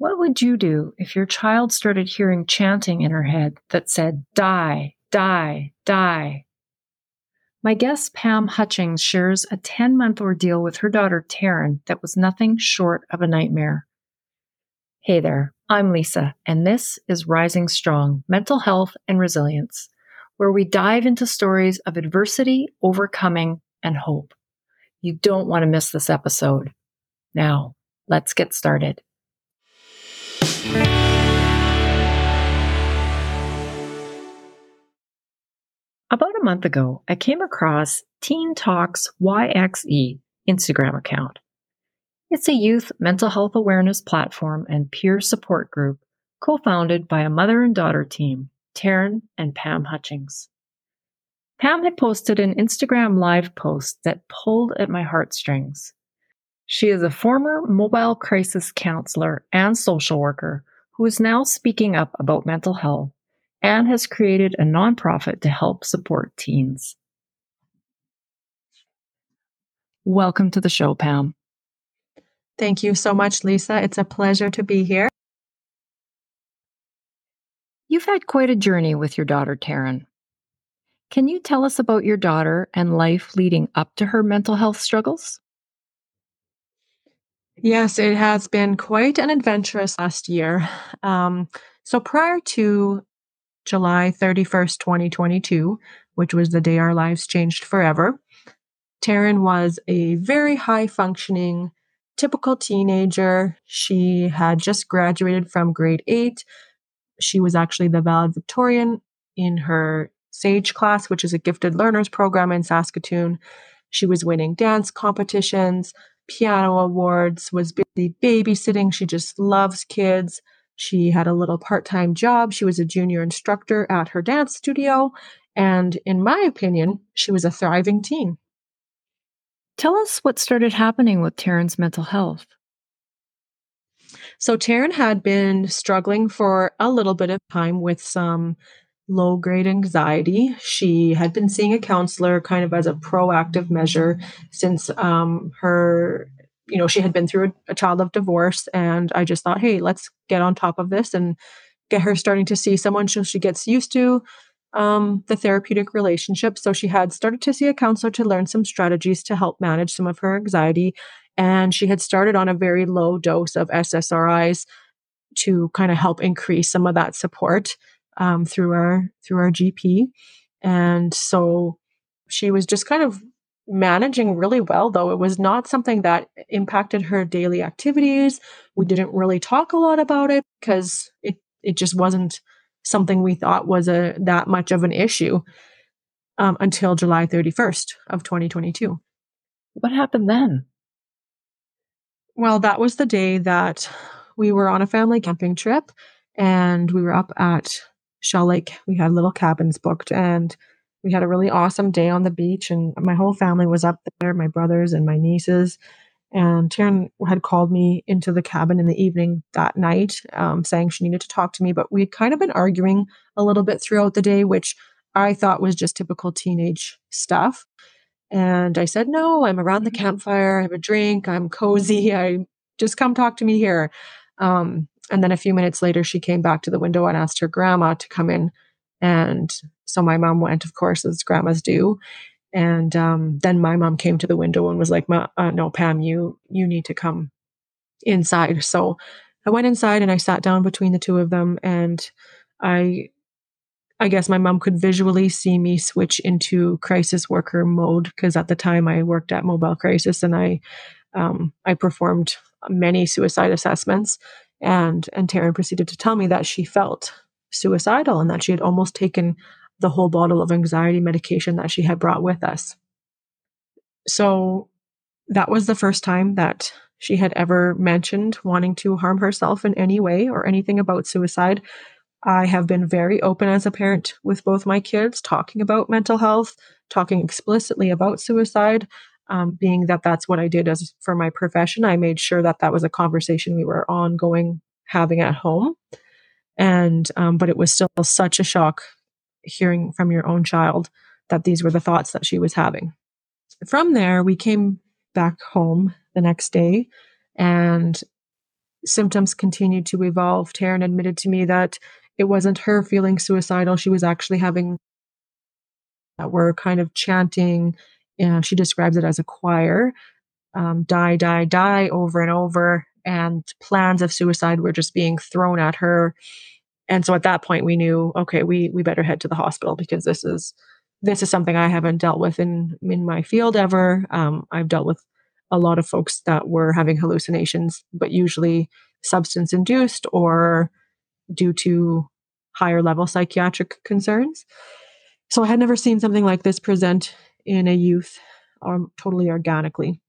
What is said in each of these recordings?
What would you do if your child started hearing chanting in her head that said, die, die, die? My guest, Pam Hutchings, shares a 10 month ordeal with her daughter, Taryn, that was nothing short of a nightmare. Hey there, I'm Lisa, and this is Rising Strong Mental Health and Resilience, where we dive into stories of adversity, overcoming, and hope. You don't want to miss this episode. Now, let's get started. About a month ago, I came across Teen Talks YXE Instagram account. It's a youth mental health awareness platform and peer support group co founded by a mother and daughter team, Taryn and Pam Hutchings. Pam had posted an Instagram live post that pulled at my heartstrings. She is a former mobile crisis counselor and social worker who is now speaking up about mental health and has created a nonprofit to help support teens. Welcome to the show, Pam. Thank you so much, Lisa. It's a pleasure to be here. You've had quite a journey with your daughter, Taryn. Can you tell us about your daughter and life leading up to her mental health struggles? Yes, it has been quite an adventurous last year. Um, so prior to July 31st, 2022, which was the day our lives changed forever, Taryn was a very high functioning, typical teenager. She had just graduated from grade eight. She was actually the valedictorian in her SAGE class, which is a gifted learners program in Saskatoon. She was winning dance competitions piano awards, was busy babysitting. She just loves kids. She had a little part time job. She was a junior instructor at her dance studio. And in my opinion, she was a thriving teen. Tell us what started happening with Taryn's mental health. So, Taryn had been struggling for a little bit of time with some low grade anxiety. She had been seeing a counselor kind of as a proactive measure since um, her, you know, she had been through a, a child of divorce. And I just thought, hey, let's get on top of this and get her starting to see someone so she gets used to um, the therapeutic relationship. So she had started to see a counselor to learn some strategies to help manage some of her anxiety. And she had started on a very low dose of SSRIs to kind of help increase some of that support um, through our through our GP, and so she was just kind of managing really well though it was not something that impacted her daily activities. We didn't really talk a lot about it because it it just wasn't something we thought was a that much of an issue um, until july 31st of 2022 what happened then? Well that was the day that we were on a family camping trip and we were up at Shell Lake. We had little cabins booked and we had a really awesome day on the beach and my whole family was up there, my brothers and my nieces. And Taryn had called me into the cabin in the evening that night, um, saying she needed to talk to me. But we'd kind of been arguing a little bit throughout the day, which I thought was just typical teenage stuff. And I said, No, I'm around the campfire. I have a drink. I'm cozy. I just come talk to me here. Um, and then a few minutes later, she came back to the window and asked her grandma to come in. And so my mom went, of course, as grandmas do. And um, then my mom came to the window and was like, uh, "No, Pam, you you need to come inside." So I went inside and I sat down between the two of them, and I I guess my mom could visually see me switch into crisis worker mode because at the time I worked at Mobile Crisis and I um, I performed many suicide assessments. And and Taryn proceeded to tell me that she felt suicidal and that she had almost taken the whole bottle of anxiety medication that she had brought with us. So that was the first time that she had ever mentioned wanting to harm herself in any way or anything about suicide. I have been very open as a parent with both my kids, talking about mental health, talking explicitly about suicide um, being that that's what I did as for my profession, I made sure that that was a conversation we were ongoing having at home. And, um, but it was still such a shock hearing from your own child that these were the thoughts that she was having. From there, we came back home the next day and symptoms continued to evolve. Taryn admitted to me that it wasn't her feeling suicidal. She was actually having that were kind of chanting, and she describes it as a choir, um, die, die, die over and over. And plans of suicide were just being thrown at her. And so at that point, we knew, okay, we we better head to the hospital because this is this is something I haven't dealt with in in my field ever. Um, I've dealt with a lot of folks that were having hallucinations, but usually substance induced or due to higher level psychiatric concerns. So I had never seen something like this present in a youth um, totally organically.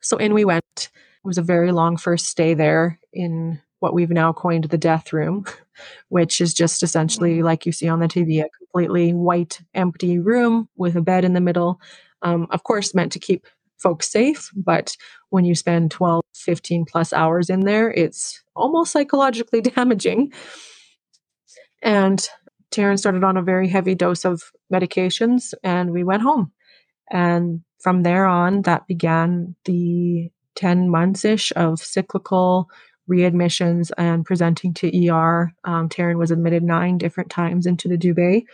So in we went. It was a very long first stay there in what we've now coined the death room, which is just essentially like you see on the TV, a completely white, empty room with a bed in the middle. Um, of course, meant to keep folks safe, but when you spend 12, 15 plus hours in there, it's almost psychologically damaging. And Taryn started on a very heavy dose of medications and we went home. And from there on, that began the 10 months ish of cyclical readmissions and presenting to ER. Um, Taryn was admitted nine different times into the Dubé.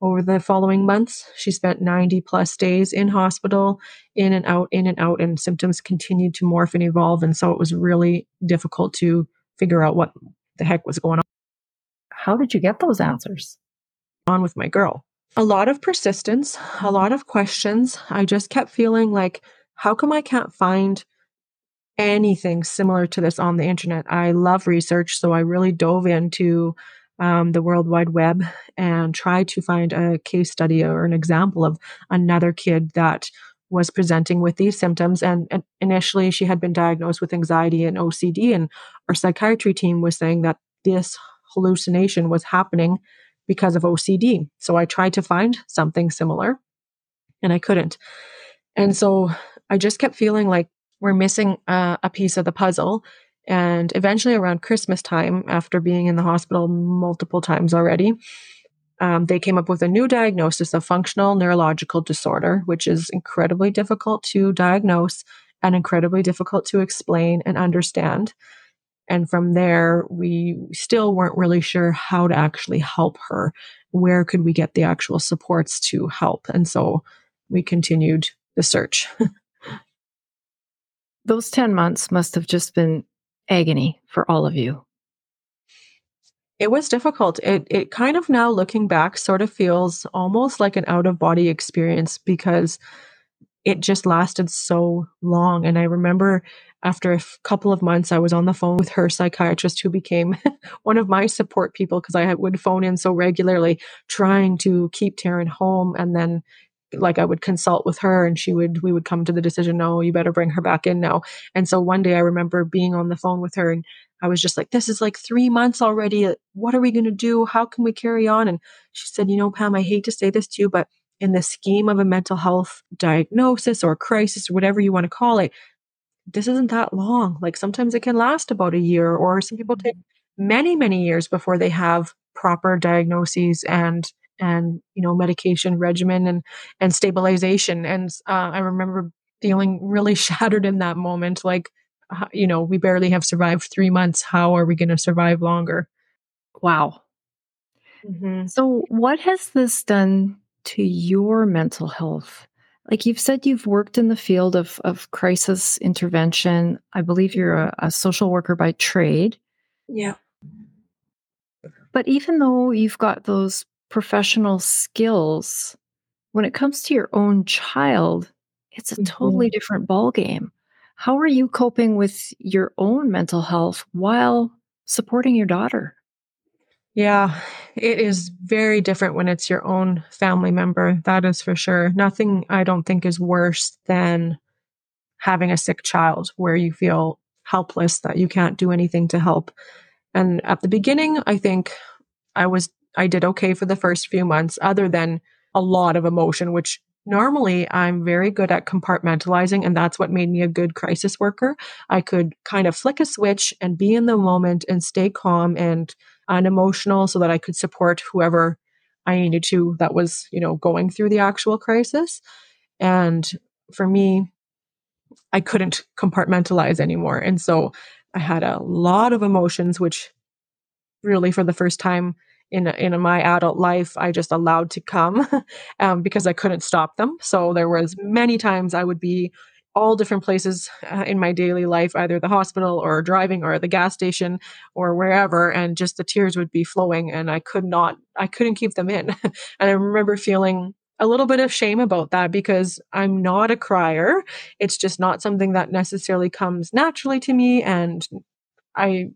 Over the following months, she spent 90 plus days in hospital, in and out, in and out, and symptoms continued to morph and evolve. And so it was really difficult to figure out what the heck was going on. How did you get those answers? On with my girl. A lot of persistence, a lot of questions. I just kept feeling like, how come I can't find anything similar to this on the internet? I love research, so I really dove into um, the World Wide Web and tried to find a case study or an example of another kid that was presenting with these symptoms. And, and, initially, she had been diagnosed with anxiety and OCD, and our psychiatry team was saying that this hallucination was happening because of OCD. So I tried to find something similar and I couldn't. And so I just kept feeling like we're missing uh, a piece of the puzzle. And eventually, around Christmas time, after being in the hospital multiple times already, um, they came up with a new diagnosis of functional neurological disorder, which is incredibly difficult to diagnose and incredibly difficult to explain and understand. And from there, we still weren't really sure how to actually help her. Where could we get the actual supports to help? And so we continued the search. Those 10 months must have just been agony for all of you. It was difficult. It it kind of now looking back sort of feels almost like an out of body experience because it just lasted so long and I remember after a f- couple of months, I was on the phone with her psychiatrist, who became one of my support people because I would phone in so regularly, trying to keep Taryn home. And then, like, I would consult with her, and she would, we would come to the decision, no, you better bring her back in now. And so one day, I remember being on the phone with her, and I was just like, this is like three months already. What are we going to do? How can we carry on? And she said, you know, Pam, I hate to say this to you, but in the scheme of a mental health diagnosis or crisis or whatever you want to call it, this isn't that long. Like sometimes it can last about a year, or some people take many, many years before they have proper diagnoses and and you know medication regimen and and stabilization. And uh, I remember feeling really shattered in that moment. Like uh, you know, we barely have survived three months. How are we going to survive longer? Wow. Mm-hmm. So, what has this done to your mental health? like you've said you've worked in the field of, of crisis intervention. I believe you're a, a, social worker by trade. Yeah. But even though you've got those professional skills when it comes to your own child it's a mm-hmm. totally different ball game how are you coping with your own mental health while supporting your daughter yeah, it is very different when it's your own family member. That is for sure. Nothing I don't think is worse than having a sick child where you feel helpless that you can't do anything to help. And at the beginning, I think I was I did okay for the first few months other than a lot of emotion which normally I'm very good at compartmentalizing and that's what made me a good crisis worker. I could kind of flick a switch and be in the moment and stay calm and unemotional so that I could support whoever I needed to that was, you know, going through the actual crisis. And for me, I couldn't compartmentalize anymore. And so I had a lot of emotions, which really for the first time in in my adult life I just allowed to come um, because I couldn't stop them. So there was many times I would be all different places uh, in my daily life, either the hospital or driving or the gas station or wherever, and just the tears would be flowing, and I could not, I couldn't keep them in. and I remember feeling a little bit of shame about that because I'm not a crier. It's just not something that necessarily comes naturally to me, and I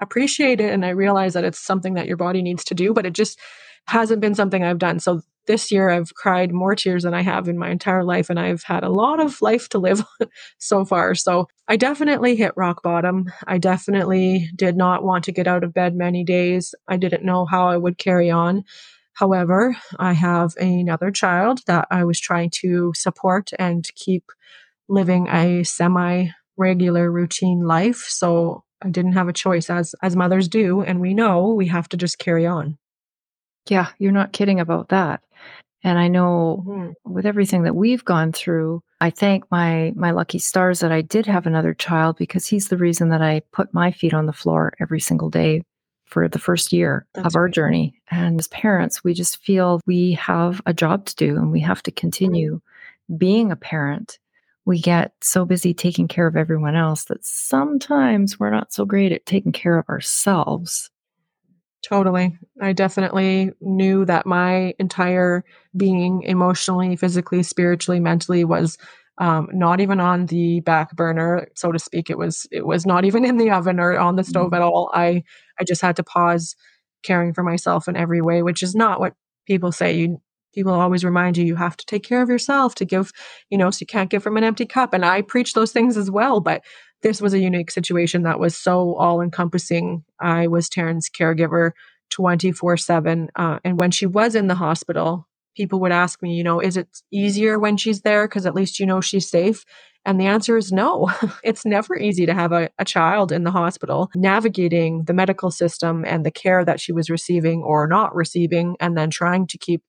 appreciate it and I realize that it's something that your body needs to do, but it just hasn't been something I've done. So this year I've cried more tears than I have in my entire life and I've had a lot of life to live so far. So I definitely hit rock bottom. I definitely did not want to get out of bed many days. I didn't know how I would carry on. However, I have another child that I was trying to support and keep living a semi regular routine life. So I didn't have a choice as as mothers do and we know we have to just carry on. Yeah, you're not kidding about that. And I know mm-hmm. with everything that we've gone through, I thank my my lucky stars that I did have another child because he's the reason that I put my feet on the floor every single day for the first year That's of our right. journey. And as parents, we just feel we have a job to do and we have to continue mm-hmm. being a parent we get so busy taking care of everyone else that sometimes we're not so great at taking care of ourselves. Totally. I definitely knew that my entire being, emotionally, physically, spiritually, mentally, was um, not even on the back burner, so to speak. It was it was not even in the oven or on the stove mm-hmm. at all. I I just had to pause caring for myself in every way, which is not what people say you people always remind you you have to take care of yourself to give you know so you can't give from an empty cup. And i preach those things as well but this was a unique situation that was so all encompassing i was taryn's caregiver 24 uh, 7 and when she was in the hospital people would ask me you know is it easier when she's there? Because at least you know she's safe? And the answer is no. it's never easy to have a, a, child in the hospital navigating the medical system and the care that she was receiving or not receiving, and then trying to keep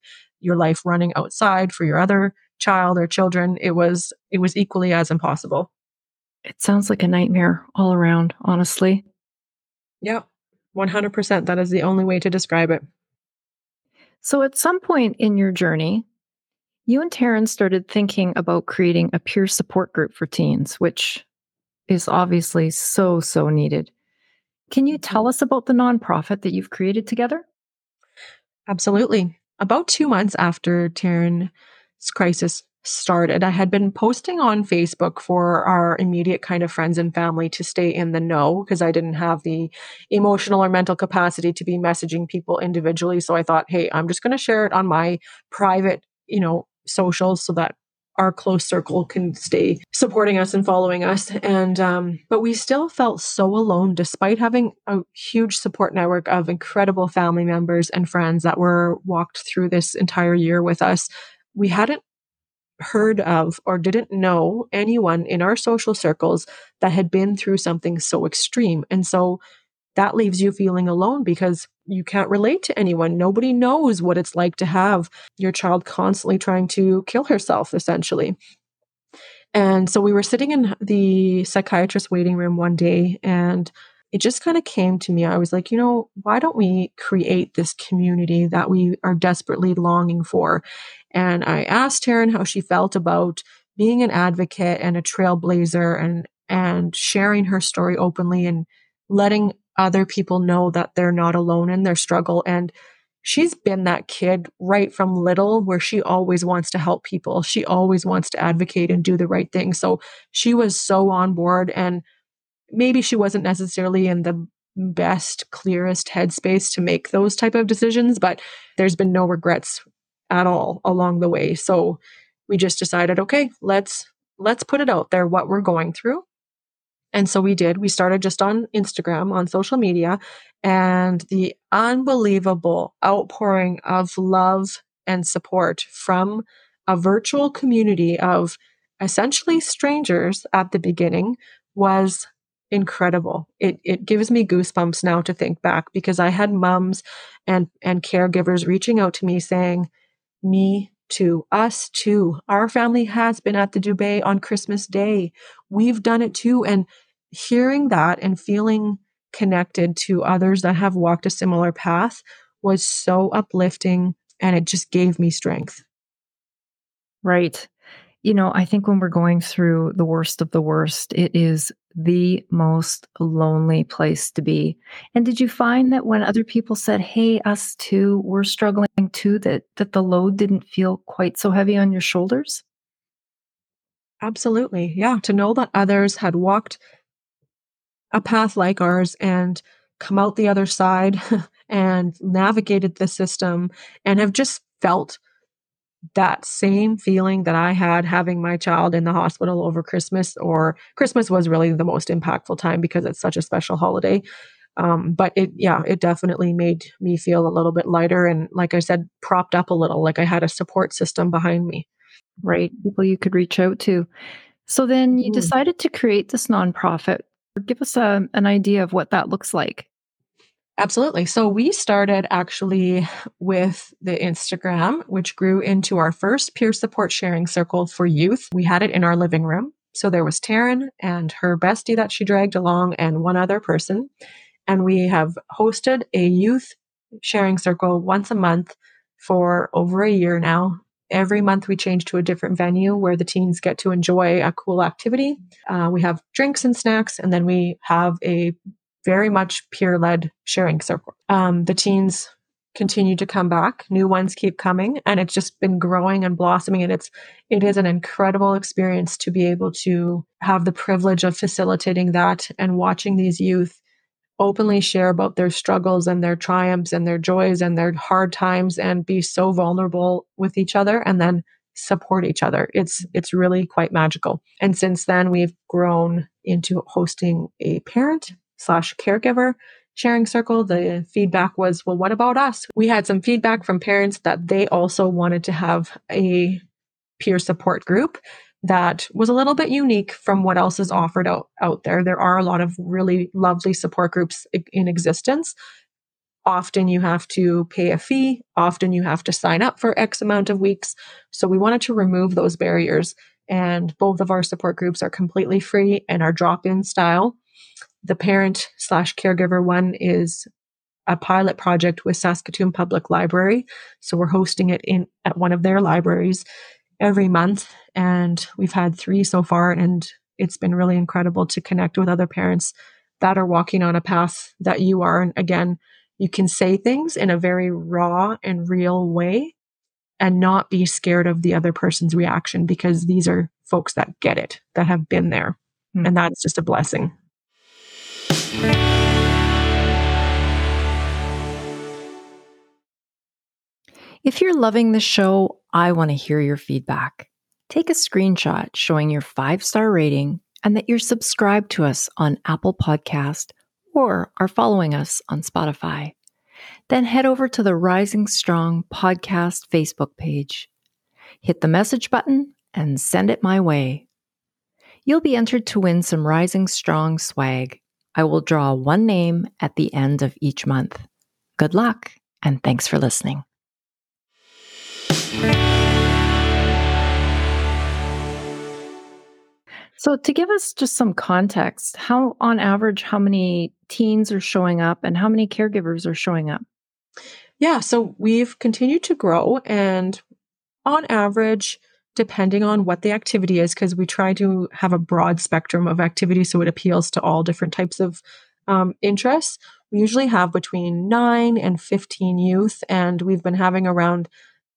your life running outside for your other child or children it was it was equally as impossible. It sounds like a nightmare all around honestly. Yeah 100% that is the only way to describe it. So at some point in your journey you and Taryn started thinking about creating a peer support group for teens which is obviously so so needed. Can you tell mm-hmm. us about the nonprofit that you've created together? Absolutely about two months after Taryn's crisis started, I had been posting on Facebook for our immediate kind of friends and family to stay in the know because I didn't have the emotional or mental capacity to be messaging people individually. So I thought, hey, I'm just going to share it on my private, you know, socials so that our close circle can stay supporting us and following us. And, um, but we still felt so alone despite having a huge support network of incredible family members and friends that were walked through this entire year with us. We hadn't heard of or didn't know anyone in our social circles that had been through something so extreme. And so that leaves you feeling alone because you can't relate to anyone. Nobody knows what it's like to have your child constantly trying to kill herself, essentially. And so we were sitting in the psychiatrist waiting room one day and it just kind of came to me. I was like, you know, why don't we create this community that we are desperately longing for? And I asked Taryn how she felt about being an advocate and a trailblazer and and sharing her story openly and letting other people know that they're not alone in their struggle. And she's been that kid right from little where she always wants to help people. She always wants to advocate and do the right thing. So she was so on board and maybe she wasn't necessarily in the best clearest headspace to make those type of decisions but there's been no regrets at all along the way so we just decided okay let's let's put it out there what we're going through and so we did. We started just on Instagram, on social media, and the unbelievable outpouring of love and support from a virtual community of essentially strangers at the beginning was incredible. It it gives me goosebumps now to think back because I had moms and and caregivers reaching out to me saying, "Me too, us too. Our family has been at the Dubé on Christmas Day. We've done it too." And hearing that and feeling connected to others that have walked a similar path was so uplifting and it just gave me strength. Right. You know, I think when we're going through the worst of the worst, it is the most lonely place to be. And did you find that when other people said, "Hey, us too, we're struggling too," that that the load didn't feel quite so heavy on your shoulders? Absolutely. Yeah, to know that others had walked a path like ours and come out the other side and navigated the system and have just felt that same feeling that I had having my child in the hospital over Christmas, or Christmas was really the most impactful time because it's such a special holiday. Um, but it, yeah, it definitely made me feel a little bit lighter and, like I said, propped up a little, like I had a support system behind me. Right. People you could reach out to. So then you mm. decided to create this nonprofit. Give us a, an idea of what that looks like. Absolutely. So we started actually with the Instagram, which grew into our first peer support sharing circle for youth. We had it in our living room. So there was Taryn and her bestie that she dragged along and one other person. And we have hosted a youth sharing circle once a month for over a year now. Every month we change to a different venue where the teens get to enjoy a cool activity. Uh, we have drinks and snacks, and then we have a very much peer led sharing circle. Um, the teens continue to come back. New ones keep coming and it's just been growing and blossoming and it's it is an incredible experience to be able to have the privilege of facilitating that and watching these youth openly share about their struggles and their triumphs and their joys and their hard times and be so vulnerable with each other and then support each other. It's it's really quite magical. And since then we've grown into hosting a parent slash caregiver sharing circle, the feedback was, well, what about us? We had some feedback from parents that they also wanted to have a peer support group that was a little bit unique from what else is offered out, out there. There are a lot of really lovely support groups in existence. Often you have to pay a fee. Often you have to sign up for X amount of weeks. So we wanted to remove those barriers. And both of our support groups are completely free and are drop in style the parent slash caregiver one is a pilot project with Saskatoon Public Library. So we're hosting it in at one of their libraries every month. And we've had three so far. And it's been really incredible to connect with other parents that are walking on a path that you are. And again, you can say things in a very raw and real way and not be scared of the other person's reaction because these are folks that get it, that have been there. Mm-hmm. And that's just a blessing. If you're loving the show, I want to hear your feedback. Take a screenshot showing your five star rating and that you're subscribed to us on Apple Podcast or are following us on Spotify. Then head over to the Rising Strong Podcast Facebook page. Hit the message button and send it my way. You'll be entered to win some Rising Strong swag. I will draw one name at the end of each month. Good luck, and thanks for listening. So, to give us just some context, how on average, how many teens are showing up and how many caregivers are showing up? Yeah, so we've continued to grow, and on average, depending on what the activity is, because we try to have a broad spectrum of activity so it appeals to all different types of um, interests. We usually have between nine and 15 youth, and we've been having around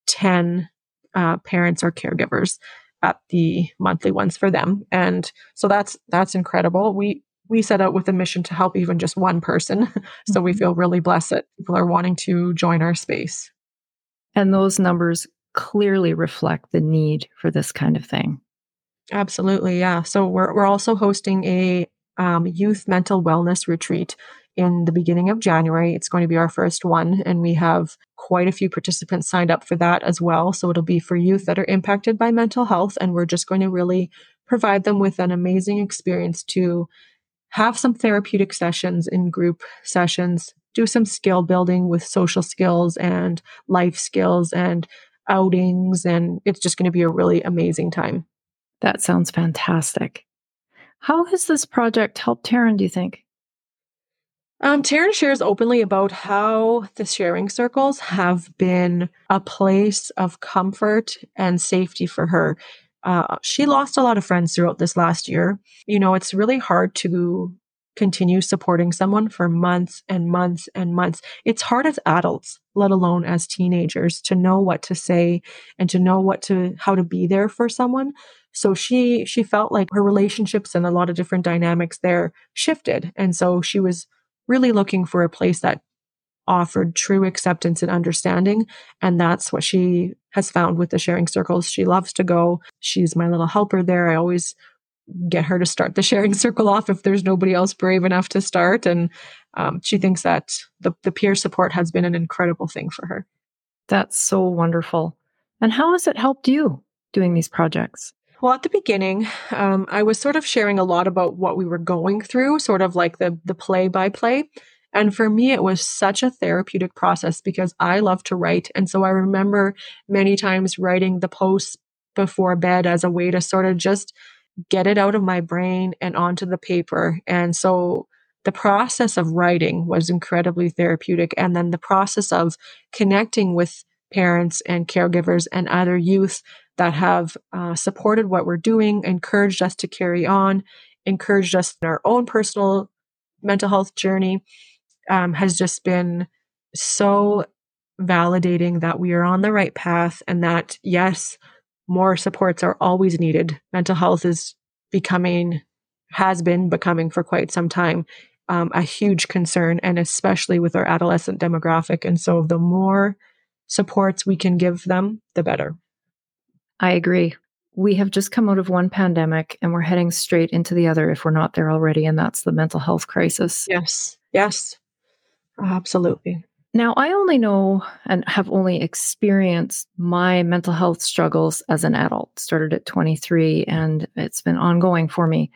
10 uh, parents or caregivers at the monthly ones for them. And so that's that's incredible. We we set out with a mission to help even just one person. so we mm-hmm. feel really blessed that people are wanting to join our space. And those numbers clearly reflect the need for this kind of thing. Absolutely, yeah. So we're we're also hosting a um, youth mental wellness retreat in the beginning of January. It's going to be our first one, and we have quite a few participants signed up for that as well. So it'll be for youth that are impacted by mental health, and we're just going to really provide them with an amazing experience to have some therapeutic sessions in group sessions, do some skill building with social skills and life skills and outings, and it's just going to be a really amazing time. That sounds fantastic. How has this project helped Taryn, do you think? Um, Taryn shares openly about how the sharing circles have been a place of comfort and safety for her. Uh, she lost a lot of friends throughout this last year. You know, it's really hard to continue supporting someone for months and months and months. It's hard as adults, let alone as teenagers, to know what to say and to know what to, how to be there for someone. So she, she felt like her relationships and a lot of different dynamics there shifted. And so she was really looking for a place that offered true acceptance and understanding. And that's what she has found with the sharing circles. She loves to go. She's my little helper there. I always get her to start the sharing circle off if there's nobody else brave enough to start. And um, she thinks that the, the peer support has been an incredible thing for her. That's so wonderful. And how has it helped you doing these projects? Well, at the beginning, um, I was sort of sharing a lot about what we were going through, sort of like the the play by play. And for me, it was such a therapeutic process because I love to write. And so I remember many times writing the posts before bed as a way to sort of just get it out of my brain and onto the paper. And so the process of writing was incredibly therapeutic. And then the process of connecting with parents and caregivers and other youth that have uh, supported what we're doing, encouraged us to carry on, encouraged us in our own personal mental health journey, um, has just been so validating that we are on the right path and that, yes, more supports are always needed. Mental health is becoming, has been becoming for quite some time, um, a huge concern, and especially with our adolescent demographic. And so the more supports we can give them, the better. I agree. We have just come out of one pandemic and we're heading straight into the other if we're not there already. And that's the mental health crisis. Yes. Yes. Absolutely. Now, I only know and have only experienced my mental health struggles as an adult, started at 23, and it's been ongoing for me.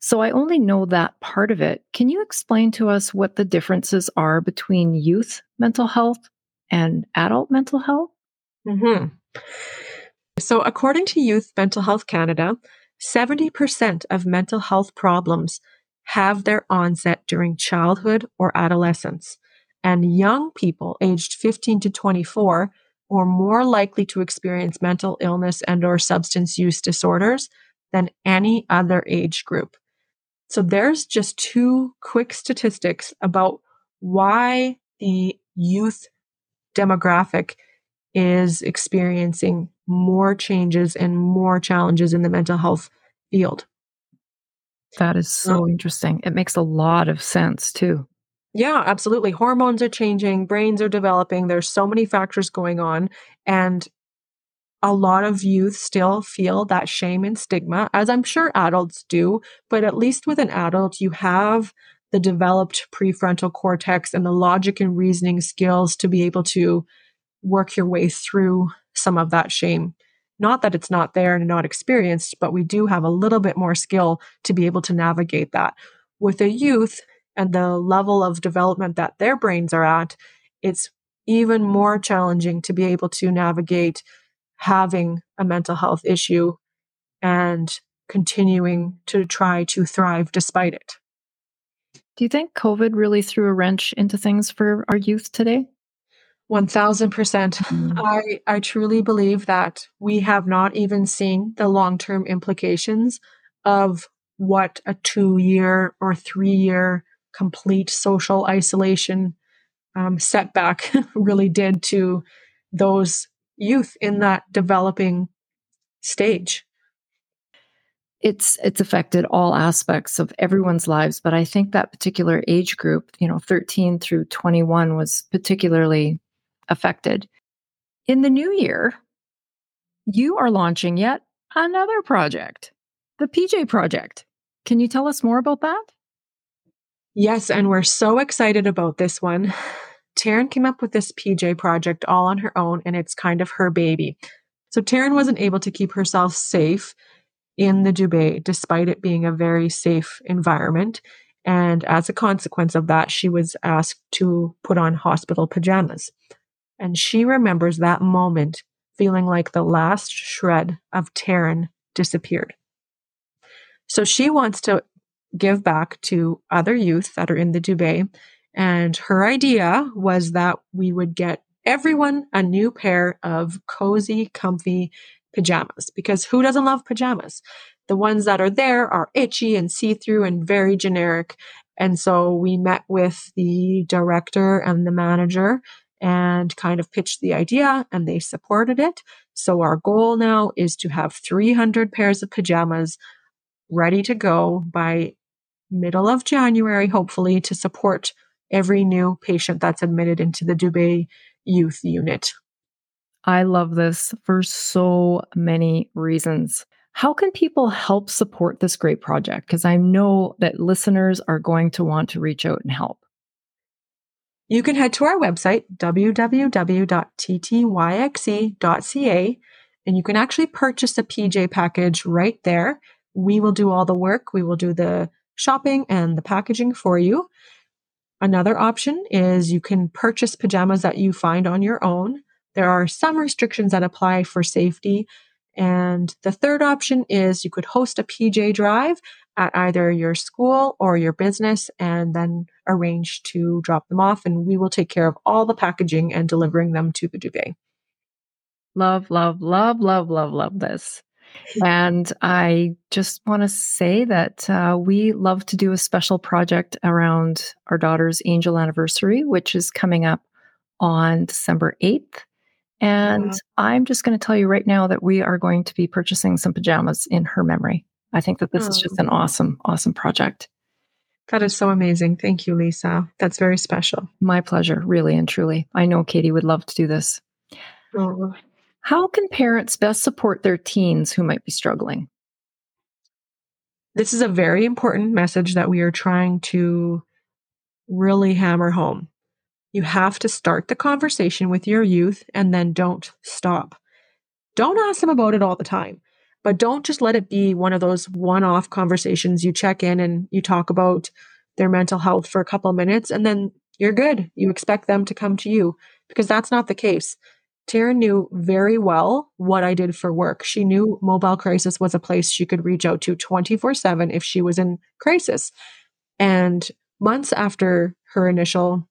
So I only know that part of it. Can you explain to us what the differences are between youth mental health and adult mental health? Mm-hmm. So, according to Youth Mental Health Canada, 70% of mental health problems have their onset during childhood or adolescence and young people aged 15 to 24 are more likely to experience mental illness and or substance use disorders than any other age group. So there's just two quick statistics about why the youth demographic is experiencing more changes and more challenges in the mental health field. That is uh, so interesting. It makes a lot of sense too. Yeah, absolutely. Hormones are changing, brains are developing. There's so many factors going on. And a lot of youth still feel that shame and stigma, as I'm sure adults do. But at least with an adult, you have the developed prefrontal cortex and the logic and reasoning skills to be able to work your way through some of that shame. Not that it's not there and not experienced, but we do have a little bit more skill to be able to navigate that. With a youth, and the level of development that their brains are at, it's even more challenging to be able to navigate having a mental health issue and continuing to try to thrive despite it. Do you think COVID really threw a wrench into things for our youth today? 1000%. Mm. I, I truly believe that we have not even seen the long term implications of what a two year or three year complete social isolation um, setback really did to those youth in that developing stage. It's it's affected all aspects of everyone's lives but i think that particular age group you know 13 through 21 was particularly affected. In the new year you are launching yet another project the pj project. Can you tell us more about that Yes, and we're so excited about this one. Taryn came up with this PJ project all on her own, and it's kind of her baby. So Taryn wasn't able to keep herself safe in the Dubé, despite it being a very safe environment. And as a consequence of that, she was asked to put on hospital pajamas. And she remembers that moment feeling like the last shred of Taryn disappeared. So she wants to give back to other youth that are in the Dubé. And her idea was that we would get everyone a new pair of cozy, comfy pajamas because who doesn't love pajamas? The ones that are there are itchy and see through and very generic. And so we met with the director and the manager and kind of pitched the idea and they supported it. So our goal now is to have 300 pairs of pajamas ready to go by middle of January, hopefully, to support every new patient that's admitted into the Dubé Youth Unit. I love this for so many reasons. How can people help support this great project? Because I know that listeners are going to want to reach out and help. You can head to our website, www.ttyxe.ca, and you can actually purchase a PJ package right there. We will do all the work. We will do the shopping and the packaging for you. Another option is you can purchase pajamas that you find on your own. There are some restrictions that apply for safety. And the third option is you could host a PJ drive at either your school or your business and then arrange to drop them off. And we will take care of all the packaging and delivering them to the Dubé. Love, love, love, love, love, love this. And I just want to say that uh, we love to do a special project around our daughter's angel anniversary, which is coming up on December 8th. And yeah. I'm just going to tell you right now that we are going to be purchasing some pajamas in her memory. I think that this oh. is just an awesome, awesome project. That is so amazing. Thank you, Lisa. That's very special. My pleasure, really and truly. I know Katie would love to do this. Oh. How can parents best support their teens who might be struggling? This is a very important message that we are trying to really hammer home. You have to start the conversation with your youth and then don't stop. Don't ask them about it all the time, but don't just let it be one of those one off conversations. You check in and you talk about their mental health for a couple of minutes and then you're good. You expect them to come to you because that's not the case. Taryn knew very well what I did for work. She knew mobile crisis was a place she could reach out to 24 7 if she was in crisis. And months after her initial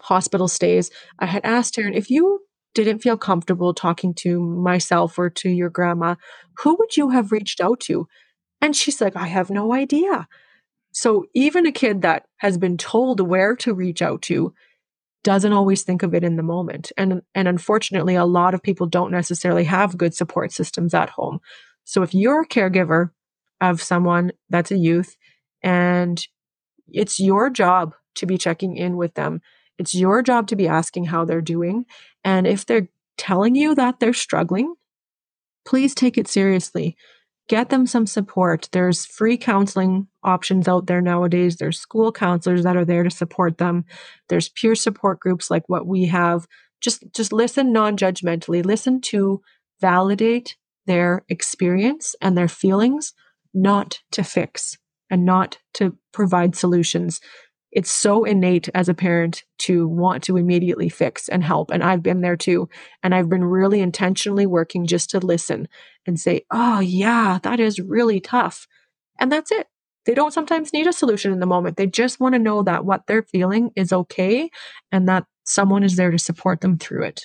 hospital stays, I had asked Taryn, if you didn't feel comfortable talking to myself or to your grandma, who would you have reached out to? And she's like, I have no idea. So even a kid that has been told where to reach out to doesn't always think of it in the moment. And, and unfortunately, a lot of people don't necessarily have good support systems at home. So if you're a caregiver of someone that's a youth and it's your job to be checking in with them, it's your job to be asking how they're doing. And if they're telling you that they're struggling, please take it seriously get them some support. There's free counseling options out there nowadays. There's school counselors that are there to support them. There's peer support groups like what we have. Just just listen non-judgmentally. Listen to validate their experience and their feelings, not to fix and not to provide solutions it's so innate as a parent to want to immediately fix and help. And I've been there too. And I've been really intentionally working just to listen and say, oh, yeah, that is really tough. And that's it. They don't sometimes need a solution in the moment. They just want to know that what they're feeling is okay and that someone is there to support them through it.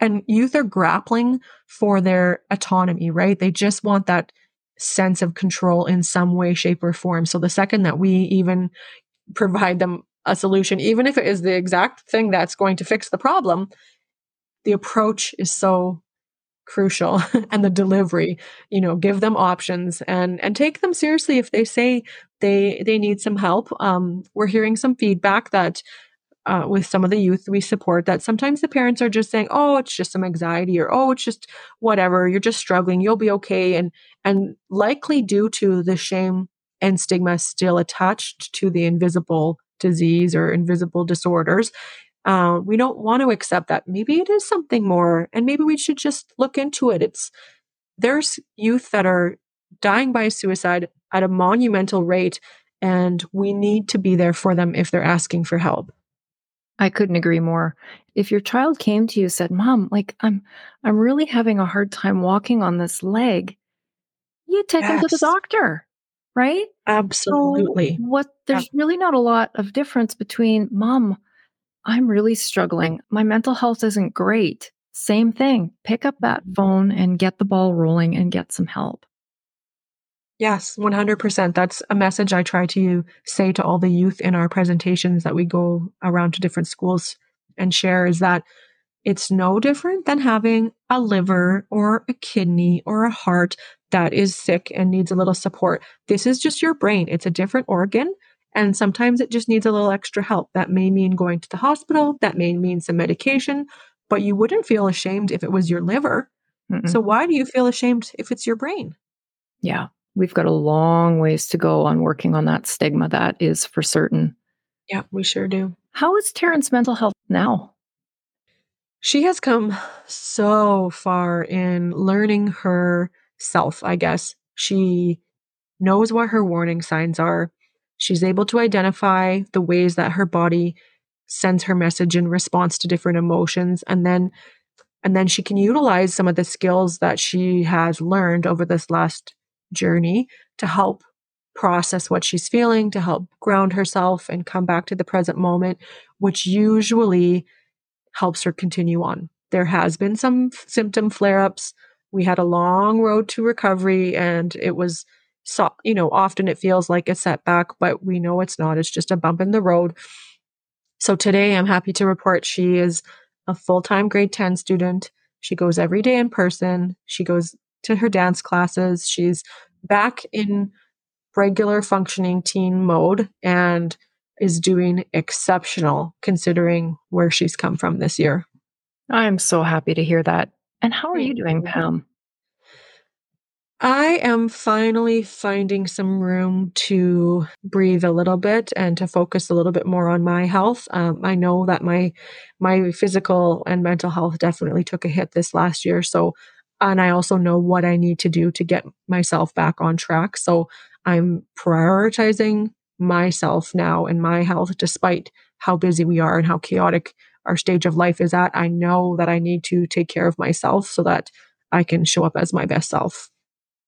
And youth are grappling for their autonomy, right? They just want that sense of control in some way, shape, or form. So the second that we even provide them a solution, even if it is the exact thing that's going to fix the problem, the approach is so crucial and the delivery you know give them options and and take them seriously if they say they they need some help um we're hearing some feedback that uh, with some of the youth we support that sometimes the parents are just saying oh it's just some anxiety or oh it's just whatever you're just struggling you'll be okay and and likely due to the shame and stigma still attached to the invisible disease or invisible disorders. Uh, we don't want to accept that. Maybe it is something more, and maybe we should just look into it. It's there's youth that are dying by suicide at a monumental rate, and we need to be there for them if they're asking for help. I couldn't agree more. If your child came to you and said, "Mom, like I'm I'm really having a hard time walking on this leg," you take yes. them to the doctor. right? Absolutely. So what there's really not a lot of difference between mom, I'm really struggling. My mental health isn't great. Same thing. Pick up that mm-hmm. phone and get the ball rolling and get some help. Yes, 100%. That's a message I try to say to all the youth in our presentations that we go around to different schools and share is that it's no different than having a liver or a kidney or a heart that is sick and needs a little support. This is just your brain. It's a different organ. And sometimes it just needs a little extra help. That may mean going to the hospital. That may mean some medication, but you wouldn't feel ashamed if it was your liver. Mm-mm. So why do you feel ashamed if it's your brain? Yeah, we've got a long ways to go on working on that stigma. That is for certain. Yeah, we sure do. How is Taryn's mental health now? She has come so far in learning herself, I guess. She knows what her warning signs are. She's able to identify the ways that her body sends her message in response to different emotions and then and then she can utilize some of the skills that she has learned over this last journey to help process what she's feeling, to help ground herself and come back to the present moment, which usually helps her continue on. There has been some symptom flare ups. We had a long road to recovery and it was so, you know, often it feels like a setback, but we know it's not. It's just a bump in the road. So today I'm happy to report she is a full time grade 10 student. She goes every day in person. She goes to her dance classes. She's back in regular functioning teen mode and is doing exceptional considering where she's come from this year. I'm so happy to hear that. And how are you doing, Pam? I am finally finding some room to breathe a little bit and to focus a little bit more on my health. Um, I know that my my physical and mental health definitely took a hit this last year, so and I also know what I need to do to get myself back on track. So I'm prioritizing myself now and my health, despite how busy we are and how chaotic our stage of life is at. I know that I need to take care of myself so that I can show up as my best self.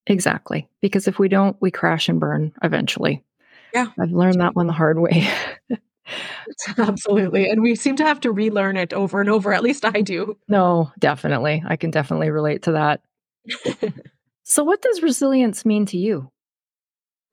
Exactly. Because if we don't, we crash and burn eventually. Yeah. I've learned that one the hard way. Absolutely. And we seem to have to relearn it over and over. At least I do. No, definitely. I can definitely relate to that. so, what does resilience mean to you?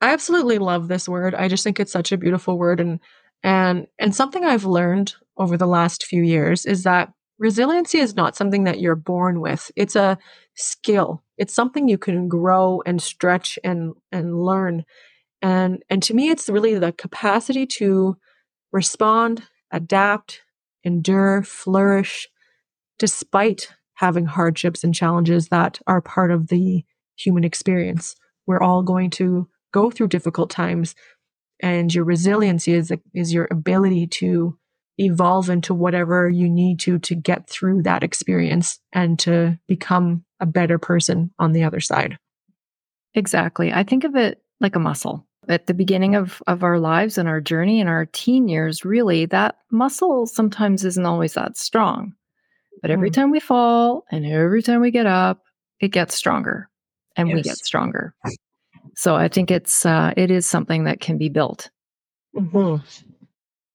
I absolutely love this word. I just think it's such a beautiful word and and and something I've learned over the last few years is that resiliency is not something that you're born with. It's a skill. It's something you can grow and stretch and and learn. And and to me it's really the capacity to respond, adapt, endure, flourish, despite having hardships and challenges that are part of the human experience. We're all going to go through difficult times, and your resiliency is, is your ability to evolve into whatever you need to to get through that experience and to become a better person on the other side. Exactly. I think of it like a muscle at the beginning of, of our lives and our journey and our teen years, really, that muscle sometimes isn't always that strong. But every mm. time we fall and every time we get up, it gets stronger and yes. we get stronger. So I think it's uh, it is something that can be built. Mm-hmm.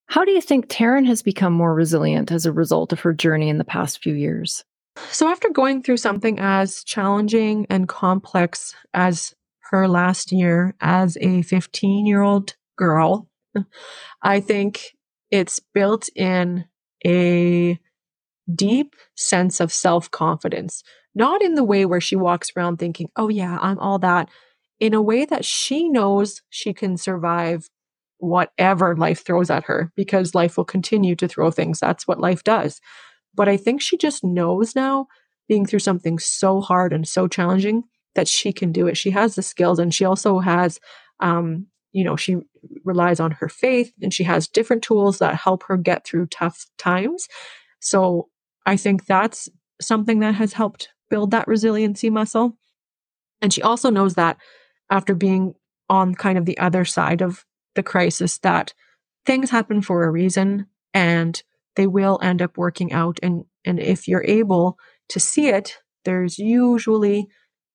How do you think Taryn has become more resilient as a result of her journey in the past few years? So after going through something as challenging and complex as her last year as a 15 year old girl, I think it's built in a deep sense of self confidence, not in the way where she walks around thinking, oh, yeah, I'm all that, in a way that she knows she can survive whatever life throws at her because life will continue to throw things. That's what life does. But I think she just knows now, being through something so hard and so challenging, that she can do it. She has the skills and she also has, um, you know, she relies on her faith and she has different tools that help her get through tough times. So I think that's something that has helped build that resiliency muscle. And she also knows that after being on kind of the other side of the crisis, that things happen for a reason and they will end up working out. And, and if you're able to see it, there's usually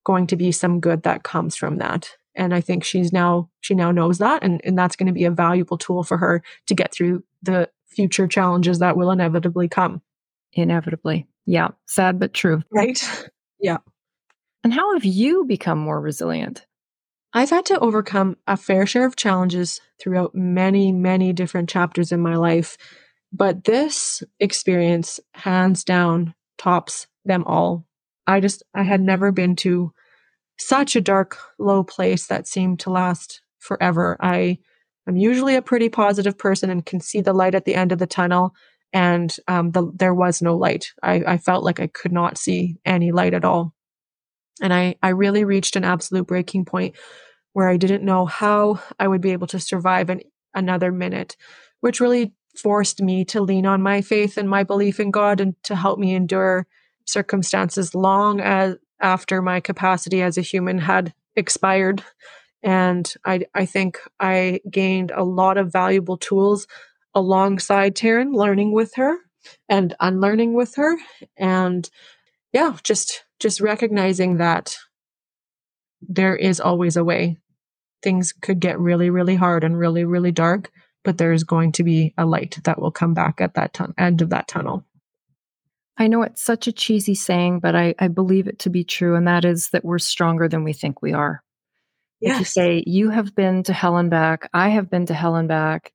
going to be some good that comes from that. And I think she's now, she now knows that. And, and that's going to be a valuable tool for her to get through the future challenges that will inevitably come. Inevitably. Yeah. Sad, but true. Right. Yeah. And how have you become more resilient? I've had to overcome a fair share of challenges throughout many, many different chapters in my life. But this experience, hands down, tops them all. I just, I had never been to such a dark, low place that seemed to last forever. I am usually a pretty positive person and can see the light at the end of the tunnel. And um, the, there was no light. I, I felt like I could not see any light at all. And I, I really reached an absolute breaking point where I didn't know how I would be able to survive an, another minute, which really forced me to lean on my faith and my belief in God and to help me endure circumstances long as after my capacity as a human had expired. And I, I think I gained a lot of valuable tools alongside Taryn, learning with her and unlearning with her. And yeah, just just recognizing that there is always a way. Things could get really, really hard and really, really dark, but there's going to be a light that will come back at that end of that tunnel. I know it's such a cheesy saying, but I, I believe it to be true, and that is that we're stronger than we think we are. Yes. If you say, You have been to hell and back, I have been to hell and back,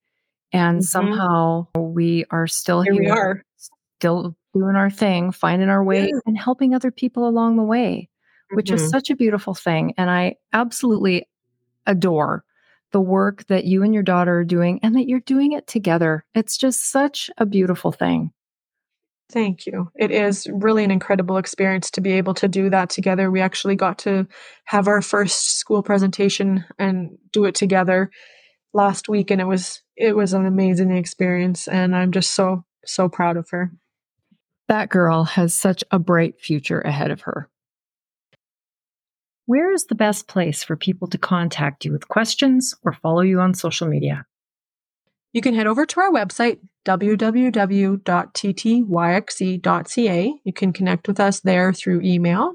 and mm-hmm. somehow we are still here. here. We are. Still doing our thing, finding our way, yeah. and helping other people along the way, which mm-hmm. is such a beautiful thing. And I absolutely adore the work that you and your daughter are doing and that you're doing it together. It's just such a beautiful thing. Thank you. It is really an incredible experience to be able to do that together. We actually got to have our first school presentation and do it together last week and it was it was an amazing experience and I'm just so so proud of her. That girl has such a bright future ahead of her. Where is the best place for people to contact you with questions or follow you on social media? You can head over to our website, www.ttyxe.ca. You can connect with us there through email,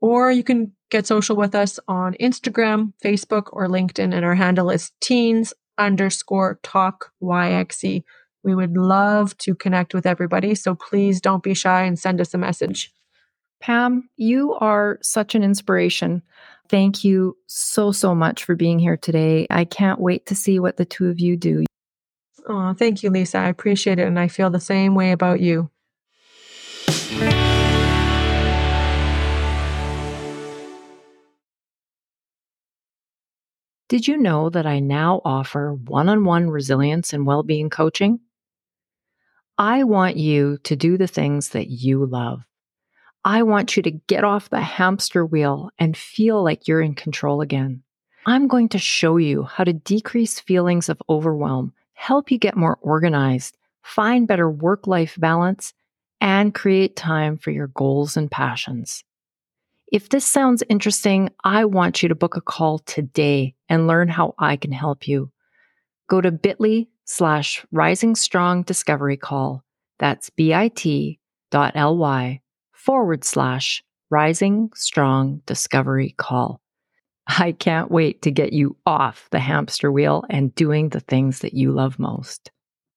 or you can get social with us on Instagram, Facebook, or LinkedIn, and our handle is teens underscore talk YXE. We would love to connect with everybody. So please don't be shy and send us a message. Pam, you are such an inspiration. Thank you so, so much for being here today. I can't wait to see what the two of you do. Oh, thank you, Lisa. I appreciate it. And I feel the same way about you. Did you know that I now offer one on one resilience and well being coaching? I want you to do the things that you love. I want you to get off the hamster wheel and feel like you're in control again. I'm going to show you how to decrease feelings of overwhelm, help you get more organized, find better work life balance, and create time for your goals and passions. If this sounds interesting, I want you to book a call today and learn how I can help you. Go to bit.ly slash rising strong discovery call. That's bit.ly forward slash rising strong discovery call. I can't wait to get you off the hamster wheel and doing the things that you love most.